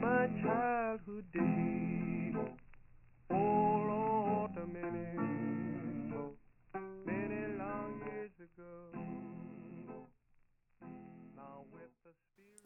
my childhood. Oh Lord, many, long years ago.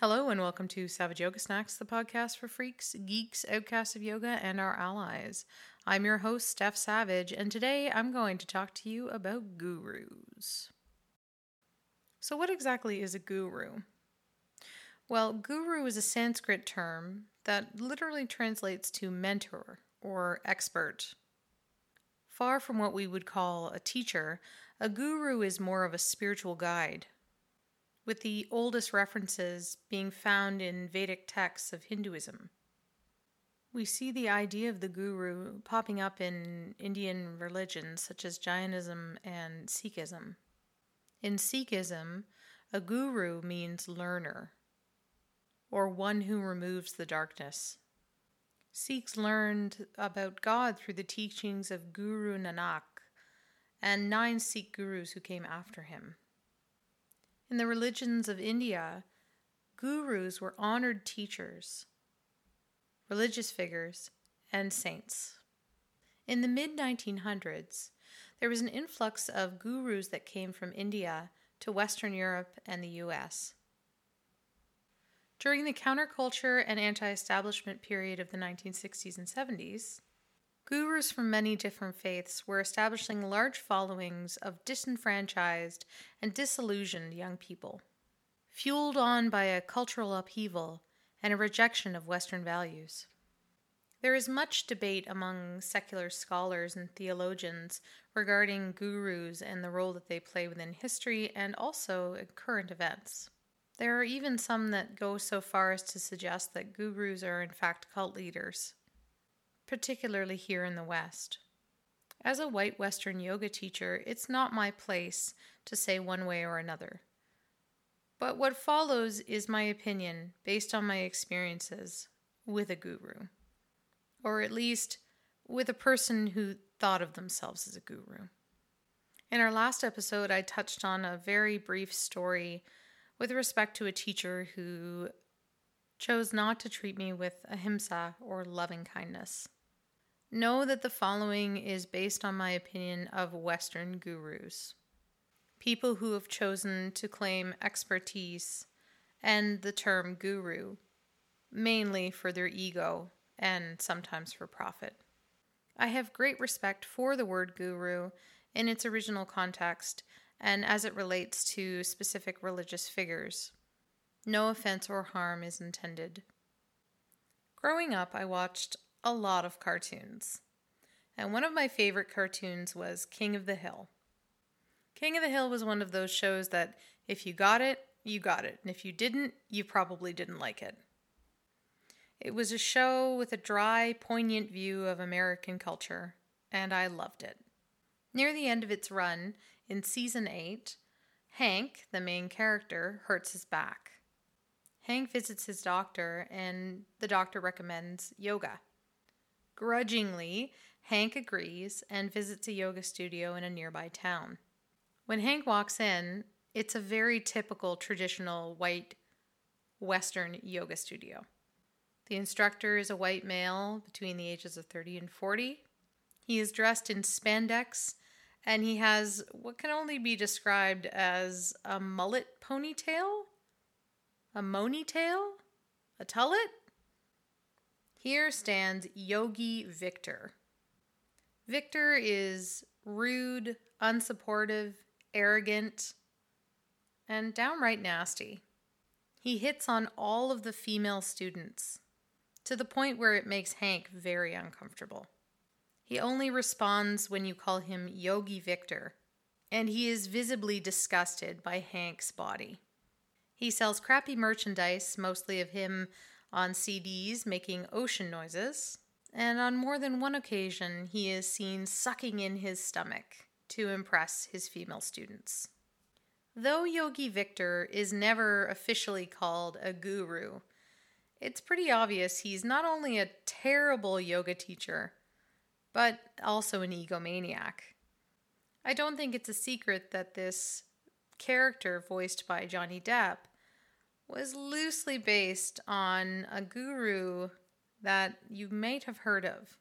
Hello and welcome to Savage Yoga Snacks, the podcast for freaks, geeks, outcasts of yoga, and our allies. I'm your host, Steph Savage, and today I'm going to talk to you about gurus. So, what exactly is a guru? Well, guru is a Sanskrit term that literally translates to mentor or expert. Far from what we would call a teacher, a guru is more of a spiritual guide, with the oldest references being found in Vedic texts of Hinduism. We see the idea of the guru popping up in Indian religions such as Jainism and Sikhism. In Sikhism, a guru means learner, or one who removes the darkness. Sikhs learned about God through the teachings of Guru Nanak and nine Sikh gurus who came after him. In the religions of India, gurus were honored teachers, religious figures, and saints. In the mid 1900s, there was an influx of gurus that came from India to Western Europe and the US. During the counterculture and anti establishment period of the 1960s and 70s, gurus from many different faiths were establishing large followings of disenfranchised and disillusioned young people. Fueled on by a cultural upheaval and a rejection of Western values. There is much debate among secular scholars and theologians regarding gurus and the role that they play within history and also current events. There are even some that go so far as to suggest that gurus are in fact cult leaders, particularly here in the West. As a white Western yoga teacher, it's not my place to say one way or another. But what follows is my opinion based on my experiences with a guru, or at least with a person who thought of themselves as a guru. In our last episode, I touched on a very brief story with respect to a teacher who chose not to treat me with ahimsa or loving kindness. Know that the following is based on my opinion of Western gurus people who have chosen to claim expertise and the term guru, mainly for their ego and sometimes for profit. I have great respect for the word guru in its original context and as it relates to specific religious figures. No offense or harm is intended. Growing up, I watched a lot of cartoons, and one of my favorite cartoons was King of the Hill. King of the Hill was one of those shows that if you got it, you got it, and if you didn't, you probably didn't like it. It was a show with a dry, poignant view of American culture, and I loved it. Near the end of its run, in season 8, Hank, the main character, hurts his back. Hank visits his doctor, and the doctor recommends yoga. Grudgingly, Hank agrees and visits a yoga studio in a nearby town. When Hank walks in, it's a very typical traditional white Western yoga studio. The instructor is a white male between the ages of 30 and 40. He is dressed in spandex and he has what can only be described as a mullet ponytail, a tail, a tullet. Here stands Yogi Victor. Victor is rude, unsupportive, arrogant, and downright nasty. He hits on all of the female students to the point where it makes Hank very uncomfortable. He only responds when you call him Yogi Victor, and he is visibly disgusted by Hank's body. He sells crappy merchandise, mostly of him on CDs making ocean noises, and on more than one occasion he is seen sucking in his stomach to impress his female students. Though Yogi Victor is never officially called a guru, it's pretty obvious he's not only a terrible yoga teacher, but also an egomaniac. I don't think it's a secret that this character, voiced by Johnny Depp, was loosely based on a guru that you might have heard of.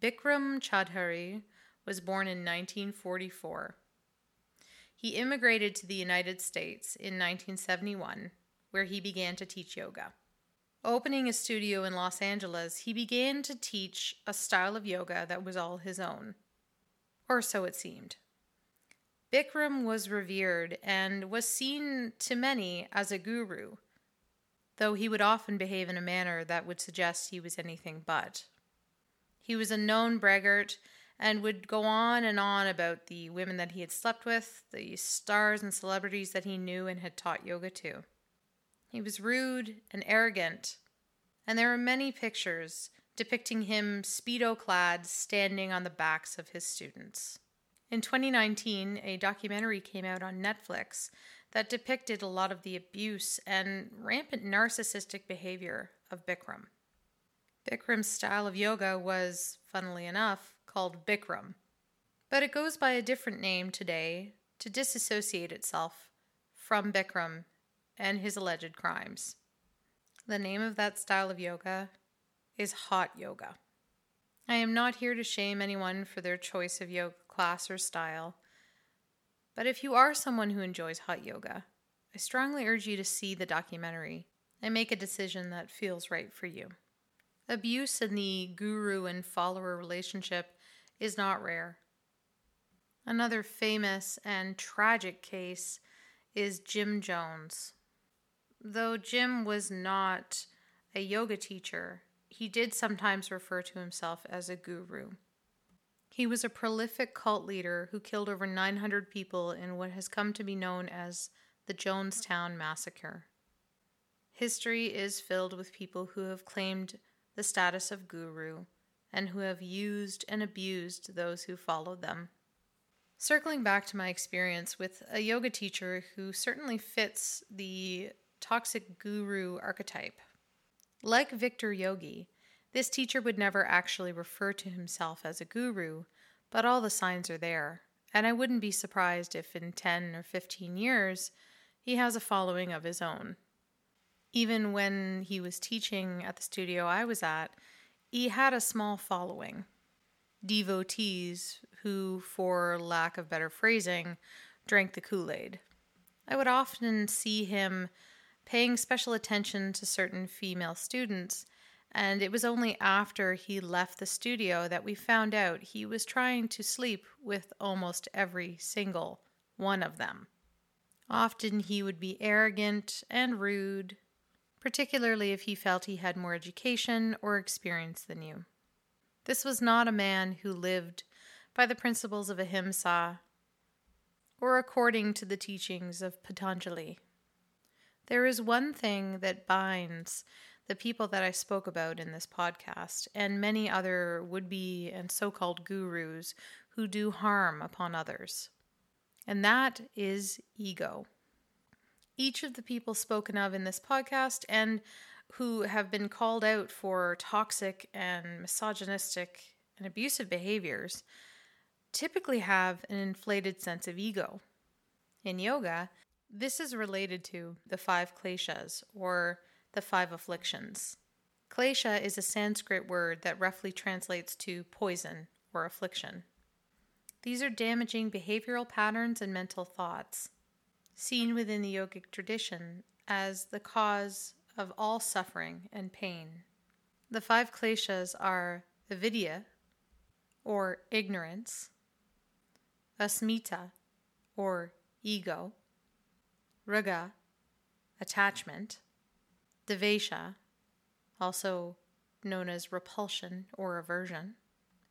Bikram Choudhury was born in 1944. He immigrated to the United States in 1971, where he began to teach yoga. Opening a studio in Los Angeles, he began to teach a style of yoga that was all his own. Or so it seemed. Bikram was revered and was seen to many as a guru, though he would often behave in a manner that would suggest he was anything but. He was a known braggart and would go on and on about the women that he had slept with, the stars and celebrities that he knew and had taught yoga to. He was rude and arrogant, and there are many pictures depicting him speedo clad standing on the backs of his students. In 2019, a documentary came out on Netflix that depicted a lot of the abuse and rampant narcissistic behavior of Bikram. Bikram's style of yoga was, funnily enough, called Bikram, but it goes by a different name today to disassociate itself from Bikram and his alleged crimes. The name of that style of yoga is hot yoga. I am not here to shame anyone for their choice of yoga class, or style. But if you are someone who enjoys hot yoga, I strongly urge you to see the documentary and make a decision that feels right for you. Abuse in the guru and follower relationship is not rare. Another famous and tragic case is Jim Jones. Though Jim was not a yoga teacher, he did sometimes refer to himself as a guru. He was a prolific cult leader who killed over 900 people in what has come to be known as the Jonestown Massacre. History is filled with people who have claimed the status of guru and who have used and abused those who followed them. Circling back to my experience with a yoga teacher who certainly fits the toxic guru archetype. Like Victor Yogi, this teacher would never actually refer to himself as a guru, but all the signs are there, and I wouldn't be surprised if in 10 or 15 years he has a following of his own. Even when he was teaching at the studio I was at, he had a small following. Devotees who, for lack of better phrasing, drank the Kool Aid. I would often see him paying special attention to certain female students and it was only after he left the studio that we found out he was trying to sleep with almost every single one of them. Often he would be arrogant and rude, particularly if he felt he had more education or experience than you. This was not a man who lived by the principles of ahimsa or according to the teachings of Patanjali. There is one thing that binds the people that I spoke about in this podcast, and many other would be and so called gurus who do harm upon others. And that is ego. Each of the people spoken of in this podcast and who have been called out for toxic and misogynistic and abusive behaviors typically have an inflated sense of ego. In yoga, this is related to the five kleshas, or the five afflictions. Klesha is a Sanskrit word that roughly translates to poison or affliction. These are damaging behavioral patterns and mental thoughts, seen within the yogic tradition as the cause of all suffering and pain. The five kleshas are avidya, or ignorance, asmita, or ego, raga, attachment, Dvesha, also known as repulsion or aversion,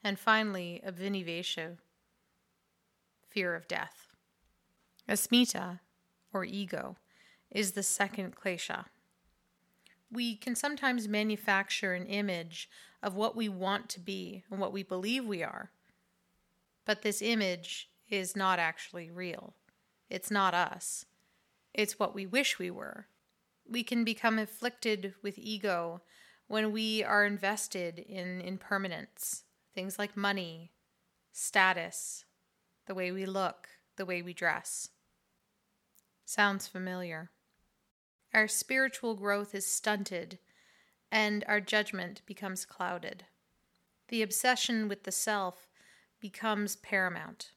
and finally abhinivesha, fear of death. Asmita, or ego, is the second klesha. We can sometimes manufacture an image of what we want to be and what we believe we are, but this image is not actually real. It's not us. It's what we wish we were we can become afflicted with ego when we are invested in impermanence, things like money, status, the way we look, the way we dress. Sounds familiar. our spiritual growth is stunted and our judgment becomes clouded. The obsession with the self becomes paramount.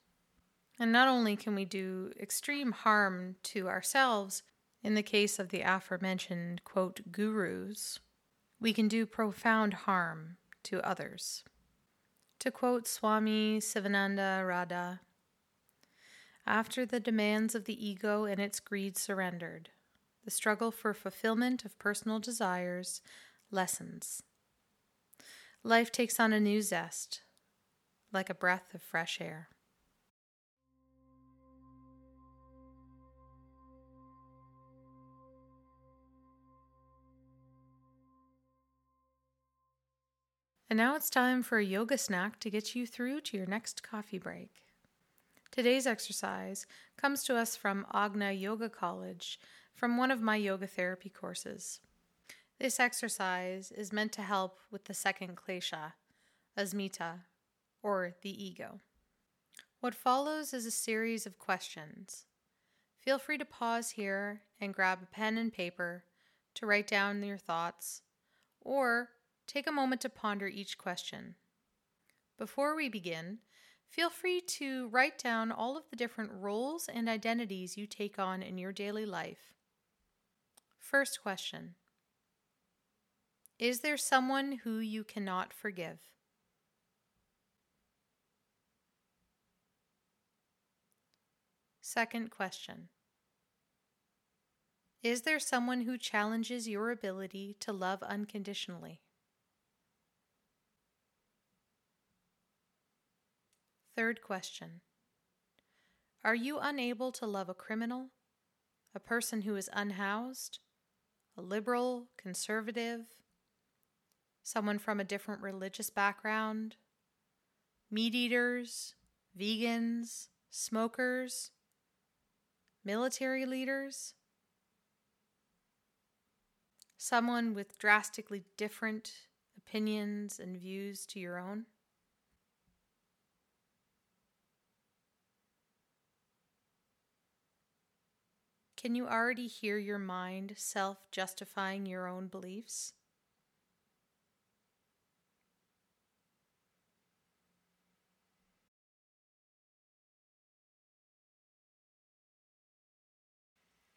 And not only can we do extreme harm to ourselves, in the case of the aforementioned, quote, gurus, we can do profound harm to others. To quote Swami Sivananda Radha, after the demands of the ego and its greed surrendered, the struggle for fulfillment of personal desires lessens. Life takes on a new zest, like a breath of fresh air. And now it's time for a yoga snack to get you through to your next coffee break. Today's exercise comes to us from Agna Yoga College from one of my yoga therapy courses. This exercise is meant to help with the second klesha, asmita, or the ego. What follows is a series of questions. Feel free to pause here and grab a pen and paper to write down your thoughts, or take a moment to ponder each question. Before we begin, Feel free to write down all of the different roles and identities you take on in your daily life. First question Is there someone who you cannot forgive? Second question Is there someone who challenges your ability to love unconditionally? Third question Are you unable to love a criminal, a person who is unhoused, a liberal, conservative, someone from a different religious background, meat eaters, vegans, smokers, military leaders? Someone with drastically different opinions and views to your own? Can you already hear your mind self justifying your own beliefs?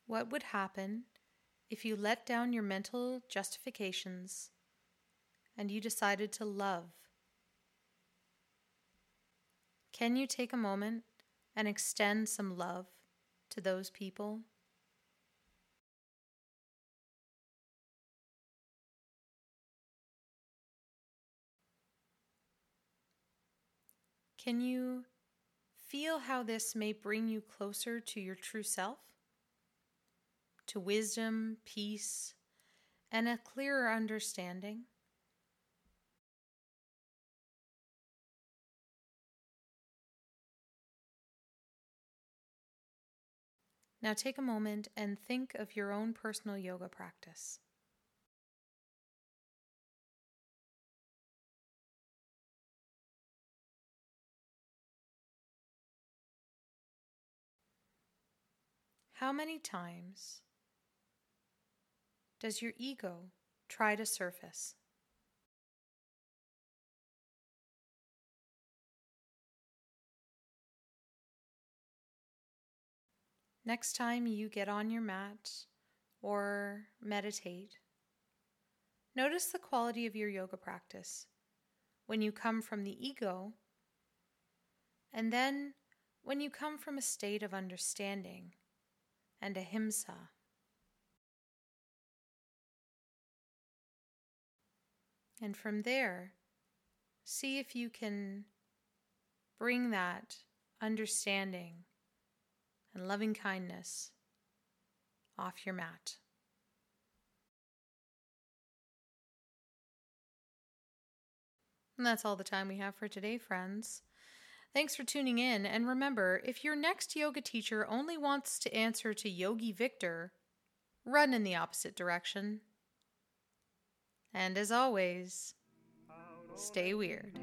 What would happen if you let down your mental justifications and you decided to love? Can you take a moment and extend some love to those people? Can you feel how this may bring you closer to your true self? To wisdom, peace, and a clearer understanding? Now take a moment and think of your own personal yoga practice. How many times does your ego try to surface? Next time you get on your mat or meditate, notice the quality of your yoga practice when you come from the ego, and then when you come from a state of understanding and ahimsa. And from there, see if you can bring that understanding and loving kindness off your mat. And that's all the time we have for today, friends. Thanks for tuning in. And remember, if your next yoga teacher only wants to answer to Yogi Victor, run in the opposite direction. And as always, stay weird.